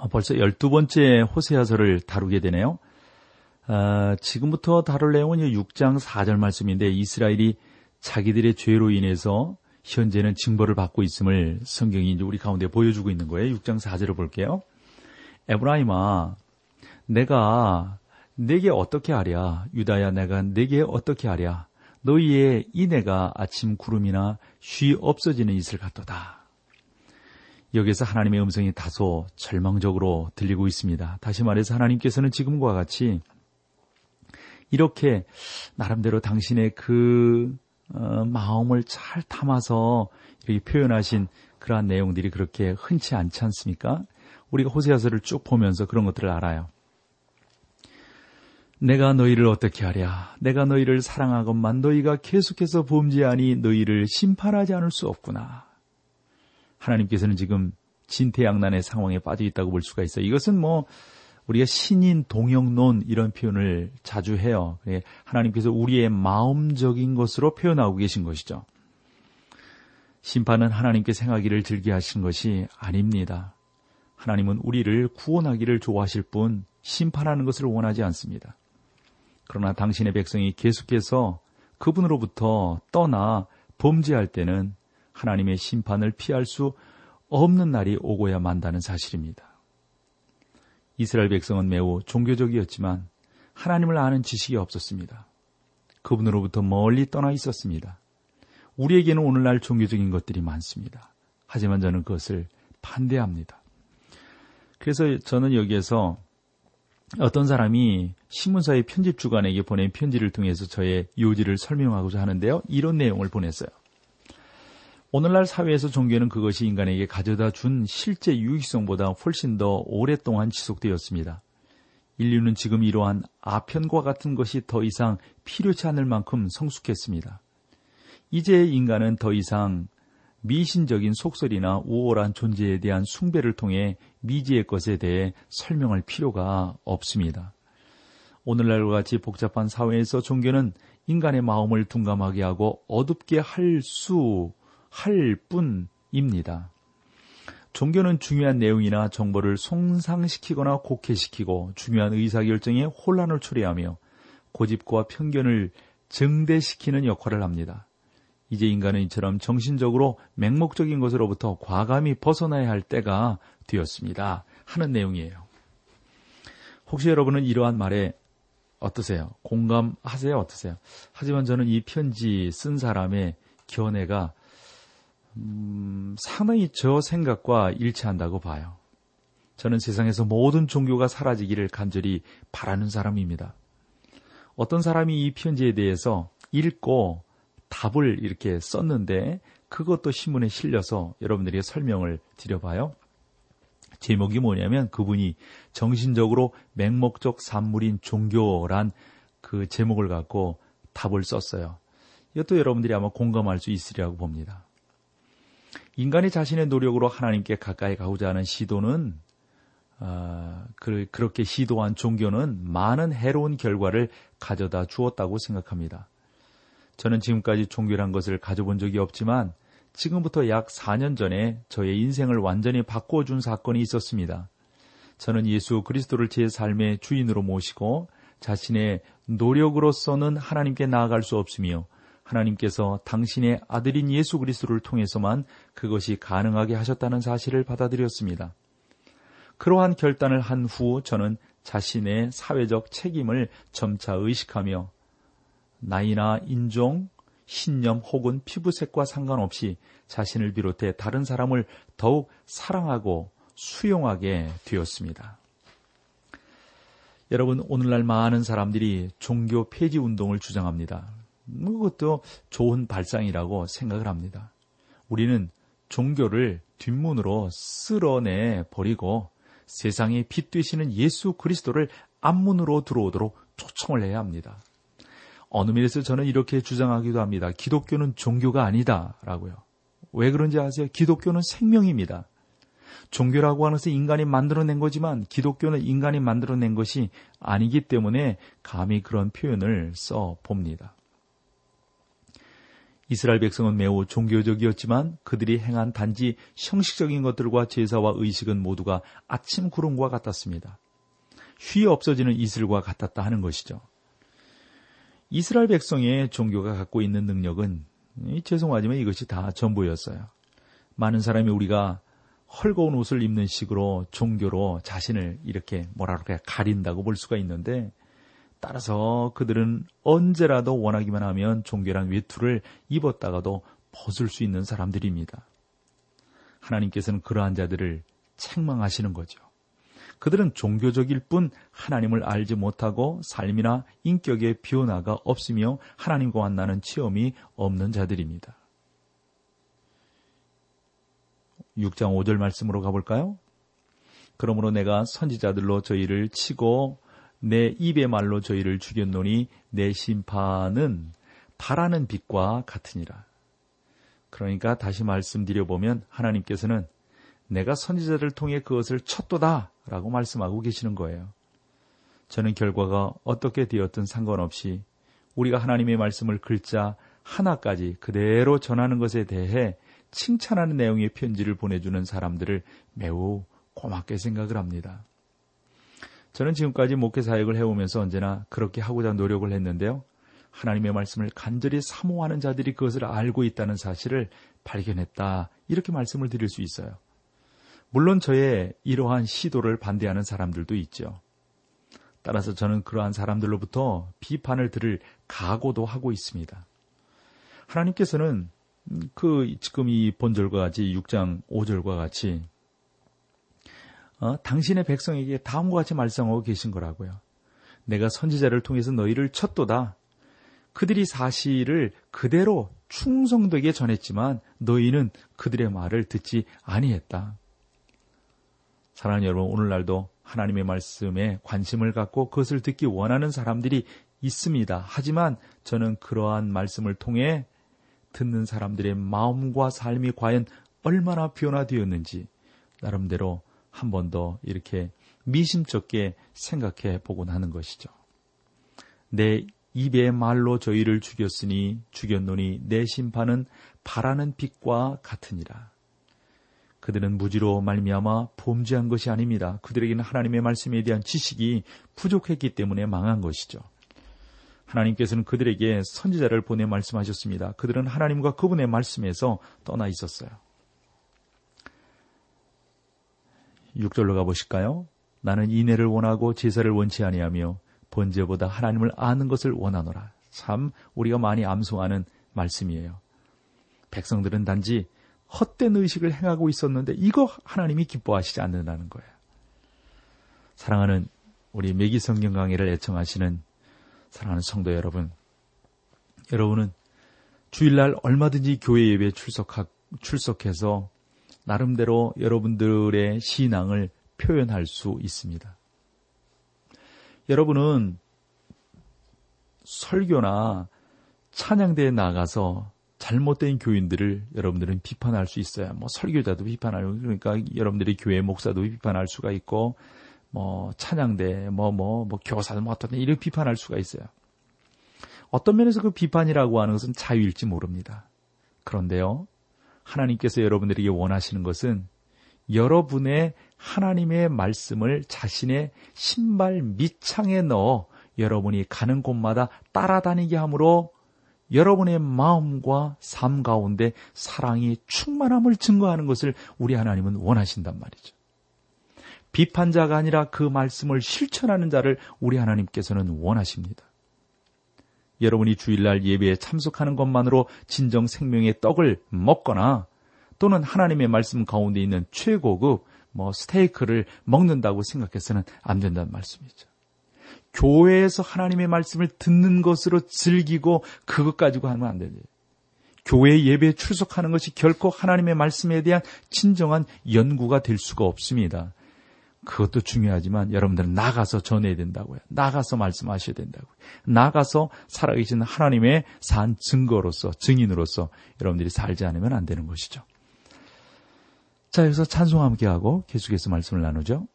어, 벌써 12번째 호세아서를 다루게 되네요. 아, 지금부터 다룰 내용은 6장 4절 말씀인데 이스라엘이 자기들의 죄로 인해서 현재는 징벌을 받고 있음을 성경이 이제 우리 가운데 보여주고 있는 거예요. 6장 4절을 볼게요. 에브라임아, 내가 내게 어떻게 하랴? 유다야, 내가 내게 어떻게 하랴? 너희의 이내가 아침 구름이나 쉬 없어지는 이슬 같도다. 여기서 하나님의 음성이 다소 절망적으로 들리고 있습니다. 다시 말해서 하나님께서는 지금과 같이 이렇게 나름대로 당신의 그 어, 마음을 잘 담아서 이렇게 표현하신 그러한 내용들이 그렇게 흔치 않지 않습니까? 우리가 호세아서를 쭉 보면서 그런 것들을 알아요. 내가 너희를 어떻게 하랴? 내가 너희를 사랑하건만 너희가 계속해서 범죄하니 너희를 심판하지 않을 수 없구나. 하나님께서는 지금 진퇴양난의 상황에 빠져 있다고 볼 수가 있어요. 이것은 뭐 우리가 신인 동영론 이런 표현을 자주 해요. 예, 하나님께서 우리의 마음적인 것으로 표현하고 계신 것이죠. 심판은 하나님께 생하기를 즐겨 하신 것이 아닙니다. 하나님은 우리를 구원하기를 좋아하실 뿐 심판하는 것을 원하지 않습니다. 그러나 당신의 백성이 계속해서 그분으로부터 떠나 범죄할 때는 하나님의 심판을 피할 수 없는 날이 오고야 만다는 사실입니다. 이스라엘 백성은 매우 종교적이었지만 하나님을 아는 지식이 없었습니다. 그분으로부터 멀리 떠나 있었습니다. 우리에게는 오늘날 종교적인 것들이 많습니다. 하지만 저는 그것을 반대합니다. 그래서 저는 여기에서 어떤 사람이 신문사의 편집주간에게 보낸 편지를 통해서 저의 요지를 설명하고자 하는데요. 이런 내용을 보냈어요. 오늘날 사회에서 종교는 그것이 인간에게 가져다 준 실제 유익성보다 훨씬 더 오랫동안 지속되었습니다. 인류는 지금 이러한 아편과 같은 것이 더 이상 필요치 않을 만큼 성숙했습니다. 이제 인간은 더 이상 미신적인 속설이나 우월한 존재에 대한 숭배를 통해 미지의 것에 대해 설명할 필요가 없습니다. 오늘날과 같이 복잡한 사회에서 종교는 인간의 마음을 둔감하게 하고 어둡게 할 수 할 뿐입니다. 종교는 중요한 내용이나 정보를 송상시키거나 곡해시키고 중요한 의사결정에 혼란을 초래하며 고집과 편견을 증대시키는 역할을 합니다. 이제 인간은 이처럼 정신적으로 맹목적인 것으로부터 과감히 벗어나야 할 때가 되었습니다. 하는 내용이에요. 혹시 여러분은 이러한 말에 어떠세요? 공감하세요? 어떠세요? 하지만 저는 이 편지 쓴 사람의 견해가 음, 상당히 저 생각과 일치한다고 봐요. 저는 세상에서 모든 종교가 사라지기를 간절히 바라는 사람입니다. 어떤 사람이 이 편지에 대해서 읽고 답을 이렇게 썼는데 그것도 신문에 실려서 여러분들에게 설명을 드려봐요. 제목이 뭐냐면 그분이 정신적으로 맹목적 산물인 종교란 그 제목을 갖고 답을 썼어요. 이것도 여러분들이 아마 공감할 수 있으리라고 봅니다. 인간이 자신의 노력으로 하나님께 가까이 가고자 하는 시도는 어, 그, 그렇게 시도한 종교는 많은 해로운 결과를 가져다 주었다고 생각합니다. 저는 지금까지 종교란 것을 가져본 적이 없지만 지금부터 약 4년 전에 저의 인생을 완전히 바꿔준 사건이 있었습니다. 저는 예수 그리스도를 제 삶의 주인으로 모시고 자신의 노력으로서는 하나님께 나아갈 수 없으며 하나님께서 당신의 아들인 예수 그리스도를 통해서만 그것이 가능하게 하셨다는 사실을 받아들였습니다. 그러한 결단을 한 후 저는 자신의 사회적 책임을 점차 의식하며 나이나 인종, 신념 혹은 피부색과 상관없이 자신을 비롯해 다른 사람을 더욱 사랑하고 수용하게 되었습니다. 여러분, 오늘날 많은 사람들이 종교 폐지 운동을 주장합니다. 그것도 좋은 발상이라고 생각을 합니다. 우리는 종교를 뒷문으로 쓸어내 버리고 세상의 빛 되시는 예수 그리스도를 앞문으로 들어오도록 초청을 해야 합니다. 어느 면에서 저는 이렇게 주장하기도 합니다. 기독교는 종교가 아니다라고요. 왜 그런지 아세요? 기독교는 생명입니다. 종교라고 하는 것은 인간이 만들어낸 거지만 기독교는 인간이 만들어낸 것이 아니기 때문에 감히 그런 표현을 써 봅니다. 이스라엘 백성은 매우 종교적이었지만 그들이 행한 단지 형식적인 것들과 제사와 의식은 모두가 아침 구름과 같았습니다. 휘 없어지는 이슬과 같았다 하는 것이죠. 이스라엘 백성의 종교가 갖고 있는 능력은 죄송하지만 이것이 다 전부였어요. 많은 사람이 우리가 헐거운 옷을 입는 식으로 종교로 자신을 이렇게 뭐라 그럴까 가린다고 볼 수가 있는데 따라서 그들은 언제라도 원하기만 하면 종교란 외투를 입었다가도 벗을 수 있는 사람들입니다. 하나님께서는 그러한 자들을 책망하시는 거죠. 그들은 종교적일 뿐 하나님을 알지 못하고 삶이나 인격의 변화가 없으며 하나님과 만나는 체험이 없는 자들입니다. 6장 5절 말씀으로 가볼까요? 그러므로 내가 선지자들로 저희를 치고 내 입의 말로 저희를 죽였노니 내 심판은 바라는 빛과 같으니라. 그러니까 다시 말씀드려 보면 하나님께서는 내가 선지자를 통해 그것을 쳤도다 라고 말씀하고 계시는 거예요. 저는 결과가 어떻게 되었든 상관없이 우리가 하나님의 말씀을 글자 하나까지 그대로 전하는 것에 대해 칭찬하는 내용의 편지를 보내주는 사람들을 매우 고맙게 생각을 합니다. 저는 지금까지 목회 사역을 해오면서 언제나 그렇게 하고자 노력을 했는데요. 하나님의 말씀을 간절히 사모하는 자들이 그것을 알고 있다는 사실을 발견했다. 이렇게 말씀을 드릴 수 있어요. 물론 저의 이러한 시도를 반대하는 사람들도 있죠. 따라서 저는 그러한 사람들로부터 비판을 들을 각오도 하고 있습니다. 하나님께서는 그 지금 이 본절과 같이 6장 5절과 같이 어, 당신의 백성에게 다음과 같이 말씀하고 계신 거라고요. 내가 선지자를 통해서 너희를 쳤도다. 그들이 사실을 그대로 충성되게 전했지만 너희는 그들의 말을 듣지 아니했다. 사랑하는 여러분, 오늘날도 하나님의 말씀에 관심을 갖고 그것을 듣기 원하는 사람들이 있습니다. 하지만 저는 그러한 말씀을 통해 듣는 사람들의 마음과 삶이 과연 얼마나 변화되었는지 나름대로 한 번 더 이렇게 미심쩍게 생각해 보곤 하는 것이죠. 내 입의 말로 저희를 죽였으니 죽였노니 내 심판은 바라는 빛과 같으니라. 그들은 무지로 말미암아 범죄한 것이 아닙니다. 그들에게는 하나님의 말씀에 대한 지식이 부족했기 때문에 망한 것이죠. 하나님께서는 그들에게 선지자를 보내 말씀하셨습니다. 그들은 하나님과 그분의 말씀에서 떠나 있었어요. 6절로 가보실까요? 나는 인애를 원하고 제사를 원치 아니하며 번제보다 하나님을 아는 것을 원하노라. 참 우리가 많이 암송하는 말씀이에요. 백성들은 단지 헛된 의식을 행하고 있었는데 이거 하나님이 기뻐하시지 않는다는 거예요. 사랑하는 우리 매기 성경 강의를 애청하시는 사랑하는 성도 여러분, 여러분은 주일날 얼마든지 교회 예배에 출석하, 출석해서 나름대로 여러분들의 신앙을 표현할 수 있습니다. 여러분은 설교나 찬양대에 나가서 잘못된 교인들을 여러분들은 비판할 수 있어요. 뭐 설교자도 비판하고 그러니까 여러분들이 교회 목사도 비판할 수가 있고 뭐 찬양대 뭐뭐뭐 교사도 뭐 어떤 이렇게 비판할 수가 있어요. 어떤 면에서 그 비판이라고 하는 것은 자유일지 모릅니다. 그런데요. 하나님께서 여러분들에게 원하시는 것은 여러분의 하나님의 말씀을 자신의 신발 밑창에 넣어 여러분이 가는 곳마다 따라다니게 함으로 여러분의 마음과 삶 가운데 사랑이 충만함을 증거하는 것을 우리 하나님은 원하신단 말이죠. 비판자가 아니라 그 말씀을 실천하는 자를 우리 하나님께서는 원하십니다. 여러분이 주일날 예배에 참석하는 것만으로 진정 생명의 떡을 먹거나 또는 하나님의 말씀 가운데 있는 최고급 뭐 스테이크를 먹는다고 생각해서는 안 된다는 말씀이죠. 교회에서 하나님의 말씀을 듣는 것으로 즐기고 그것 가지고 하면 안 되지. 교회 예배에 출석하는 것이 결코 하나님의 말씀에 대한 진정한 연구가 될 수가 없습니다. 그것도 중요하지만 여러분들은 나가서 전해야 된다고요. 나가서 말씀하셔야 된다고요. 나가서 살아계신 하나님의 산 증거로서, 증인으로서 여러분들이 살지 않으면 안 되는 것이죠. 자, 여기서 찬송 함께 하고 계속해서 말씀을 나누죠.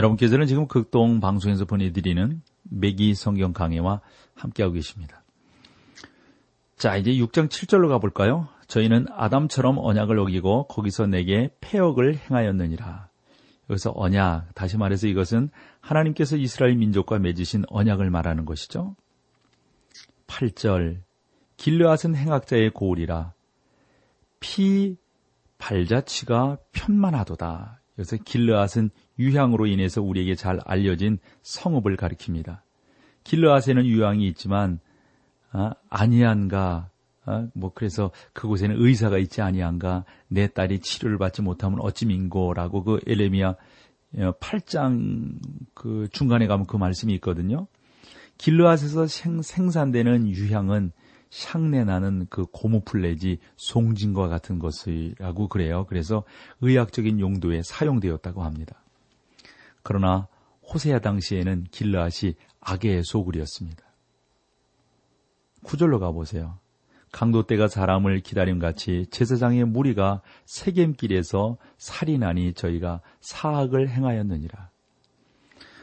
여러분께서는 지금 극동 방송에서 보내드리는 매기 성경 강해와 함께하고 계십니다. 자, 이제 6장 7절로 가볼까요? 저희는 아담처럼 언약을 어기고 거기서 내게 폐역을 행하였느니라. 여기서 언약, 다시 말해서 이것은 하나님께서 이스라엘 민족과 맺으신 언약을 말하는 것이죠. 8절 길르앗은 행악자의 고울이라 피 발자취가 편만하도다. 여기서 길르앗은 유향으로 인해서 우리에게 잘 알려진 성읍을 가리킵니다. 길르앗에는 유향이 있지만 아, 아니한가 아, 뭐 그래서 그곳에는 의사가 있지 아니한가 내 딸이 치료를 받지 못하면 어찌 민고라고 그 엘레미야 8장 어, 그 중간에 가면 그 말씀이 있거든요. 길르앗에서 생, 생산되는 유향은 향내 나는 그 고무플레지 송진과 같은 것이라고 그래요. 그래서 의학적인 용도에 사용되었다고 합니다. 그러나 호세아 당시에는 길르앗이 악의 소굴이었습니다. 구절로 가보세요. 강도 때가 사람을 기다림 같이 제사장의 무리가 세겜길에서 살인하니 저희가 사악을 행하였느니라.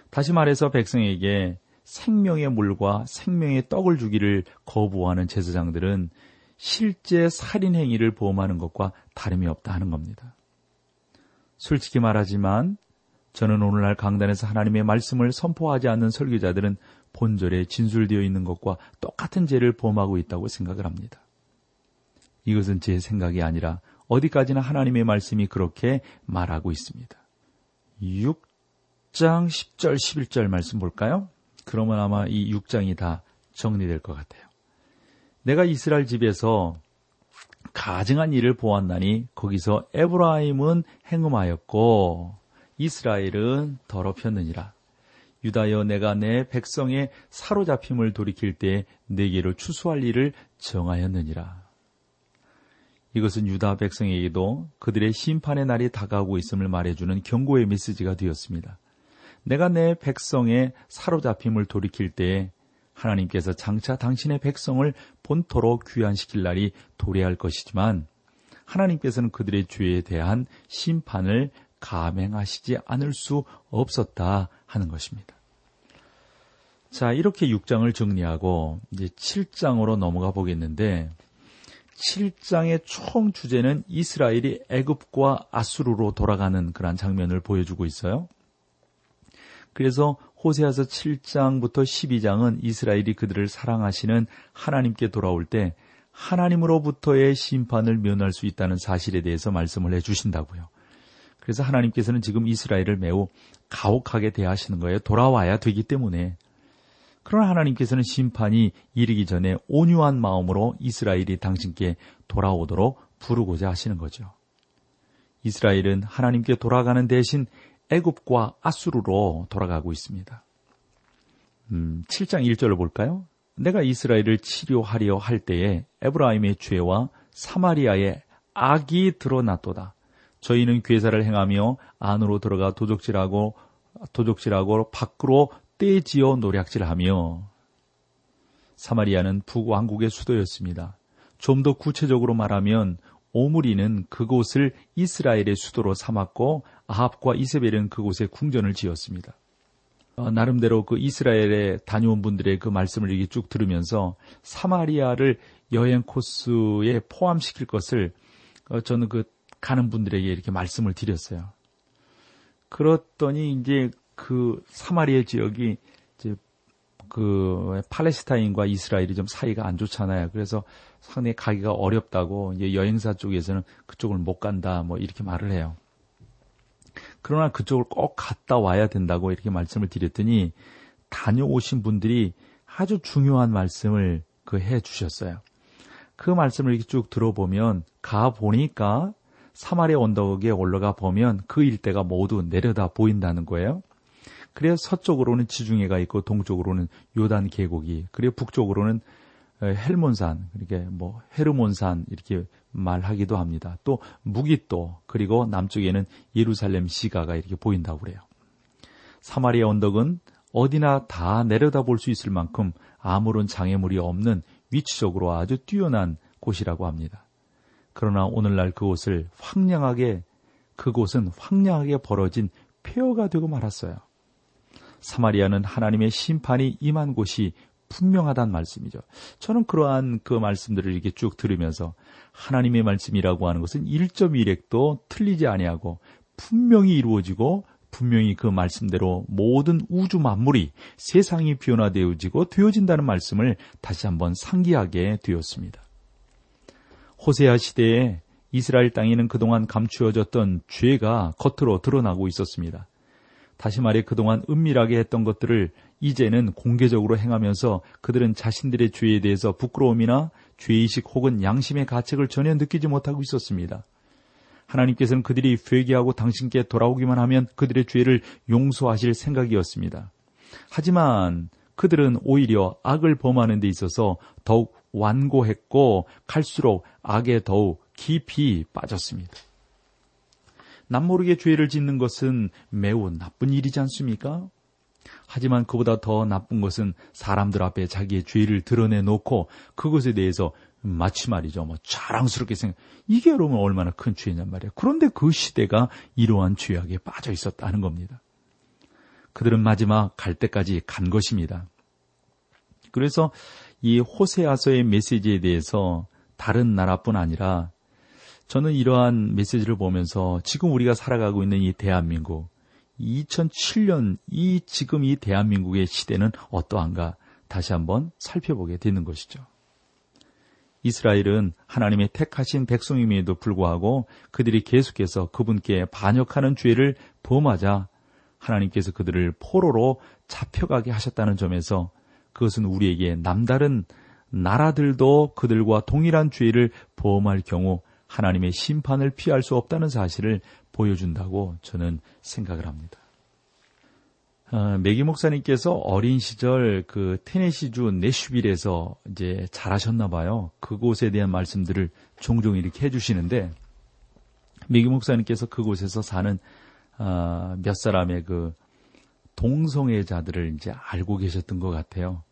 다시 말해서 백성에게 생명의 물과 생명의 떡을 주기를 거부하는 제사장들은 실제 살인 행위를 보험하는 것과 다름이 없다 하는 겁니다. 솔직히 말하지만 저는 오늘날 강단에서 하나님의 말씀을 선포하지 않는 설교자들은 본절에 진술되어 있는 것과 똑같은 죄를 범하고 있다고 생각을 합니다. 이것은 제 생각이 아니라 어디까지나 하나님의 말씀이 그렇게 말하고 있습니다. 6장 10절 11절 말씀 볼까요? 그러면 아마 이 6장이 다 정리될 것 같아요. 내가 이스라엘 집에서 가증한 일을 보았나니 거기서 에브라임은 행음하였고 이스라엘은 더럽혔느니라. 유다여 내가 내 백성의 사로잡힘을 돌이킬 때 내게로 추수할 일을 정하였느니라. 이것은 유다 백성에게도 그들의 심판의 날이 다가오고 있음을 말해주는 경고의 메시지가 되었습니다. 내가 내 백성의 사로잡힘을 돌이킬 때에 하나님께서 장차 당신의 백성을 본토로 귀환시킬 날이 도래할 것이지만 하나님께서는 그들의 죄에 대한 심판을 감행하시지 않을 수 없었다 하는 것입니다. 자, 이렇게 6장을 정리하고 이제 7장으로 넘어가 보겠는데 7장의 총 주제는 이스라엘이 애굽과 아수르로 돌아가는 그러한 장면을 보여주고 있어요. 그래서 호세아서 7장부터 12장은 이스라엘이 그들을 사랑하시는 하나님께 돌아올 때 하나님으로부터의 심판을 면할 수 있다는 사실에 대해서 말씀을 해 주신다고요. 그래서 하나님께서는 지금 이스라엘을 매우 가혹하게 대하시는 거예요. 돌아와야 되기 때문에. 그러나 하나님께서는 심판이 이르기 전에 온유한 마음으로 이스라엘이 당신께 돌아오도록 부르고자 하시는 거죠. 이스라엘은 하나님께 돌아가는 대신 애굽과 아수르로 돌아가고 있습니다. 음, 7장 1절을 볼까요? 내가 이스라엘을 치료하려 할 때에 에브라임의 죄와 사마리아의 악이 드러났도다. 저희는 괴사를 행하며 안으로 들어가 도적질하고 도적질하고 밖으로 떼지어 노략질하며 사마리아는 북왕국의 수도였습니다. 좀 더 구체적으로 말하면 오므리는 그곳을 이스라엘의 수도로 삼았고 아합과 이세벨은 그곳에 궁전을 지었습니다. 어, 나름대로 그 이스라엘에 다녀온 분들의 그 말씀을 이렇게 쭉 들으면서 사마리아를 여행 코스에 포함시킬 것을 어, 저는 그 가는 분들에게 이렇게 말씀을 드렸어요. 그렇더니 이제 그 사마리아 지역이 그 팔레스타인과 이스라엘이 좀 사이가 안 좋잖아요. 그래서 상당히 가기가 어렵다고 이제 여행사 쪽에서는 그쪽을 못 간다 뭐 이렇게 말을 해요. 그러나 그쪽을 꼭 갔다 와야 된다고 이렇게 말씀을 드렸더니 다녀오신 분들이 아주 중요한 말씀을 그 해 주셨어요. 그 말씀을 이렇게 쭉 들어보면 가 보니까 사마리아 언덕에 올라가 보면 그 일대가 모두 내려다 보인다는 거예요. 그래서 서쪽으로는 지중해가 있고 동쪽으로는 요단 계곡이 그리고 북쪽으로는 헬몬산 이렇게 뭐 헤르몬산 이렇게 말하기도 합니다. 또 무기또 그리고 남쪽에는 예루살렘 시가가 이렇게 보인다고 그래요. 사마리아 언덕은 어디나 다 내려다 볼 수 있을 만큼 아무런 장애물이 없는 위치적으로 아주 뛰어난 곳이라고 합니다. 그러나 오늘날 그곳을 황량하게 그곳은 황량하게 벌어진 폐허가 되고 말았어요. 사마리아는 하나님의 심판이 임한 곳이 분명하단 말씀이죠. 저는 그러한 그 말씀들을 이렇게 쭉 들으면서 하나님의 말씀이라고 하는 것은 1.1핵도 틀리지 아니하고 분명히 이루어지고 분명히 그 말씀대로 모든 우주 만물이 세상이 변화되어지고 되어진다는 말씀을 다시 한번 상기하게 되었습니다. 호세아 시대에 이스라엘 땅에는 그동안 감추어졌던 죄가 겉으로 드러나고 있었습니다. 다시 말해 그동안 은밀하게 했던 것들을 이제는 공개적으로 행하면서 그들은 자신들의 죄에 대해서 부끄러움이나 죄의식 혹은 양심의 가책을 전혀 느끼지 못하고 있었습니다. 하나님께서는 그들이 회개하고 당신께 돌아오기만 하면 그들의 죄를 용서하실 생각이었습니다. 하지만 그들은 오히려 악을 범하는 데 있어서 더욱 완고했고 갈수록 악에 더욱 깊이 빠졌습니다. 남모르게 죄를 짓는 것은 매우 나쁜 일이지 않습니까? 하지만 그보다 더 나쁜 것은 사람들 앞에 자기의 죄를 드러내 놓고 그것에 대해서 마치 말이죠. 뭐 자랑스럽게 생각. 이게 여러분 얼마나 큰 죄냔 말이에요. 그런데 그 시대가 이러한 죄악에 빠져 있었다는 겁니다. 그들은 마지막 갈 때까지 간 것입니다. 그래서 이 호세아서의 메시지에 대해서 다른 나라뿐 아니라 저는 이러한 메시지를 보면서 지금 우리가 살아가고 있는 이 대한민국, 2007년 이 지금 이 대한민국의 시대는 어떠한가 다시 한번 살펴보게 되는 것이죠. 이스라엘은 하나님의 택하신 백성임에도 불구하고 그들이 계속해서 그분께 반역하는 죄를 범하자 하나님께서 그들을 포로로 잡혀가게 하셨다는 점에서 그것은 우리에게 남다른 나라들도 그들과 동일한 죄를 범할 경우 하나님의 심판을 피할 수 없다는 사실을 보여준다고 저는 생각을 합니다. 어, 메기 목사님께서 어린 시절 그 테네시주 내슈빌에서 이제 자라셨나 봐요. 그곳에 대한 말씀들을 종종 이렇게 해주시는데 메기 목사님께서 그곳에서 사는 어, 몇 사람의 그 동성애자들을 이제 알고 계셨던 것 같아요.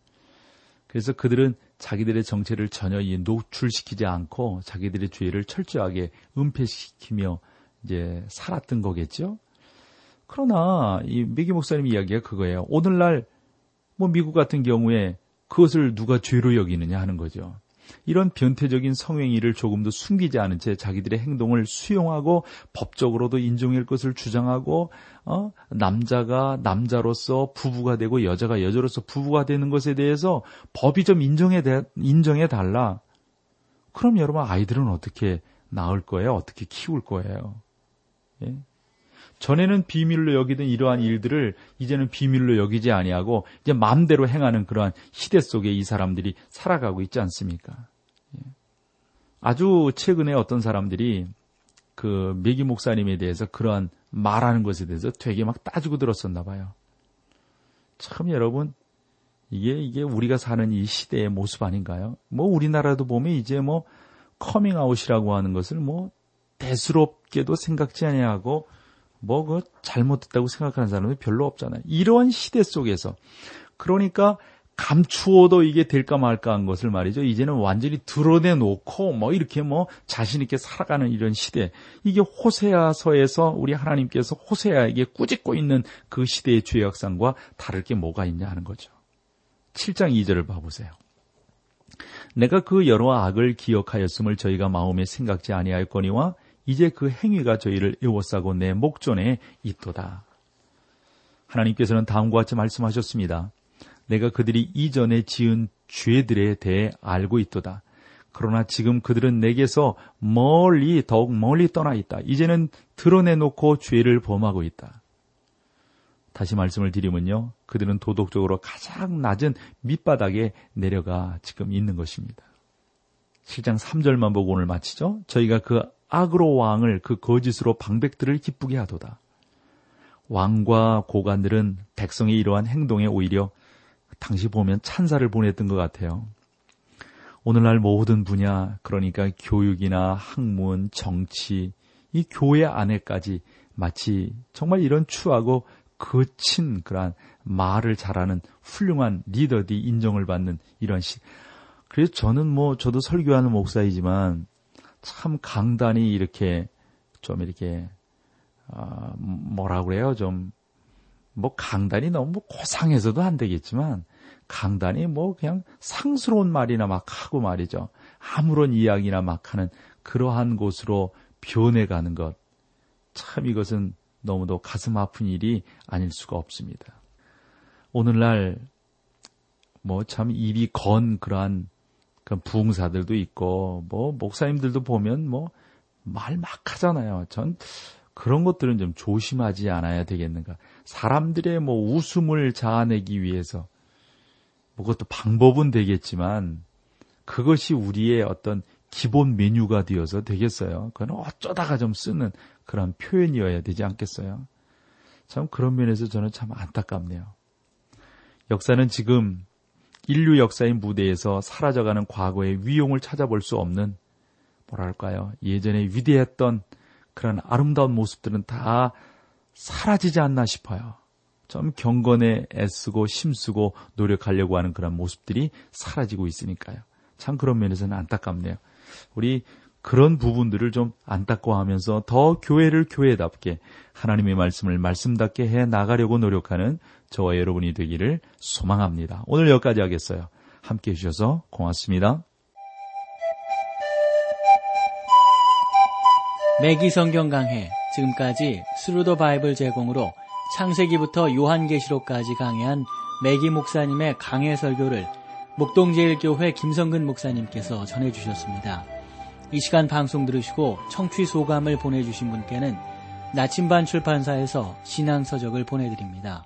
그래서 그들은 자기들의 정체를 전혀 노출시키지 않고 자기들의 죄를 철저하게 은폐시키며 이제 살았던 거겠죠. 그러나 이 미기 목사님 이야기가 그거예요. 오늘날 뭐 미국 같은 경우에 그것을 누가 죄로 여기느냐 하는 거죠. 이런 변태적인 성행위를 조금도 숨기지 않은 채 자기들의 행동을 수용하고 법적으로도 인정할 것을 주장하고 어? 남자가 남자로서 부부가 되고 여자가 여자로서 부부가 되는 것에 대해서 법이 좀 인정해 인정해 달라. 그럼 여러분 아이들은 어떻게 낳을 거예요? 어떻게 키울 거예요? 예? 전에는 비밀로 여기던 이러한 일들을 이제는 비밀로 여기지 아니하고 이제 마음대로 행하는 그러한 시대 속에 이 사람들이 살아가고 있지 않습니까? 예. 아주 최근에 어떤 사람들이 그 맥기 목사님에 대해서 그러한 말하는 것에 대해서 되게 막 따지고 들었었나 봐요. 참 여러분 이게 이게 우리가 사는 이 시대의 모습 아닌가요? 뭐 우리나라도 보면 이제 뭐 커밍아웃이라고 하는 것을 뭐 대수롭게도 생각지 아니하고 뭐 그 잘못됐다고 생각하는 사람이 별로 없잖아요. 이러한 시대 속에서 그러니까 감추어도 이게 될까 말까 한 것을 말이죠. 이제는 완전히 드러내놓고 뭐 이렇게 뭐 자신있게 살아가는 이런 시대. 이게 호세아서에서 우리 하나님께서 호세아에게 꾸짖고 있는 그 시대의 죄악상과 다를 게 뭐가 있냐 하는 거죠. 7장 2절을 봐보세요. 내가 그 여러 악을 기억하였음을 저희가 마음에 생각지 아니하였거니와 이제 그 행위가 저희를 애워싸고 내 목전에 있도다. 하나님께서는 다음과 같이 말씀하셨습니다. 내가 그들이 이전에 지은 죄들에 대해 알고 있도다. 그러나 지금 그들은 내게서 멀리 더욱 멀리 떠나 있다. 이제는 드러내놓고 죄를 범하고 있다. 다시 말씀을 드리면요. 그들은 도덕적으로 가장 낮은 밑바닥에 내려가 지금 있는 것입니다. 7장 3절만 보고 오늘 마치죠. 저희가 그 악으로 왕을 그 거짓으로 방백들을 기쁘게 하도다. 왕과 고관들은 백성의 이러한 행동에 오히려 당시 보면 찬사를 보냈던 것 같아요. 오늘날 모든 분야, 그러니까 교육이나 학문, 정치, 이 교회 안에까지 마치 정말 이런 추하고 거친 그러한 말을 잘하는 훌륭한 리더들이 인정을 받는 이런 시. 그래서 저는 뭐 저도 설교하는 목사이지만 참 강단이 이렇게 좀 이렇게 어, 뭐라 그래요? 좀 뭐 강단이 너무 고상해서도 안 되겠지만 강단이 뭐 그냥 상스러운 말이나 막 하고 말이죠. 아무런 이야기나 막 하는 그러한 곳으로 변해가는 것. 참 이것은 너무도 가슴 아픈 일이 아닐 수가 없습니다. 오늘날 뭐 참 입이 건 그러한 그런 부흥사들도 있고 뭐 목사님들도 보면 뭐 말 막 하잖아요. 전 그런 것들은 좀 조심하지 않아야 되겠는가. 사람들의 뭐 웃음을 자아내기 위해서 뭐 그것도 방법은 되겠지만 그것이 우리의 어떤 기본 메뉴가 되어서 되겠어요. 그건 어쩌다가 좀 쓰는 그런 표현이어야 되지 않겠어요? 참 그런 면에서 저는 참 안타깝네요. 역사는 지금 인류 역사의 무대에서 사라져가는 과거의 위용을 찾아볼 수 없는 뭐랄까요 예전에 위대했던 그런 아름다운 모습들은 다 사라지지 않나 싶어요. 좀 경건에 애쓰고 힘쓰고 노력하려고 하는 그런 모습들이 사라지고 있으니까요. 참 그런 면에서는 안타깝네요. 우리 그런 부분들을 좀 안타까워하면서 더 교회를 교회답게 하나님의 말씀을 말씀답게 해 나가려고 노력하는 저와 여러분이 되기를 소망합니다. 오늘 여기까지 하겠어요. 함께 해주셔서 고맙습니다. 맥기 성경 강해 지금까지 Thru the Bible 제공으로 창세기부터 요한계시록까지 강해한 맥기 목사님의 강해 설교를 목동제일교회 김성근 목사님께서 전해주셨습니다. 이 시간 방송 들으시고 청취 소감을 보내주신 분께는 나침반 출판사에서 신앙서적을 보내드립니다.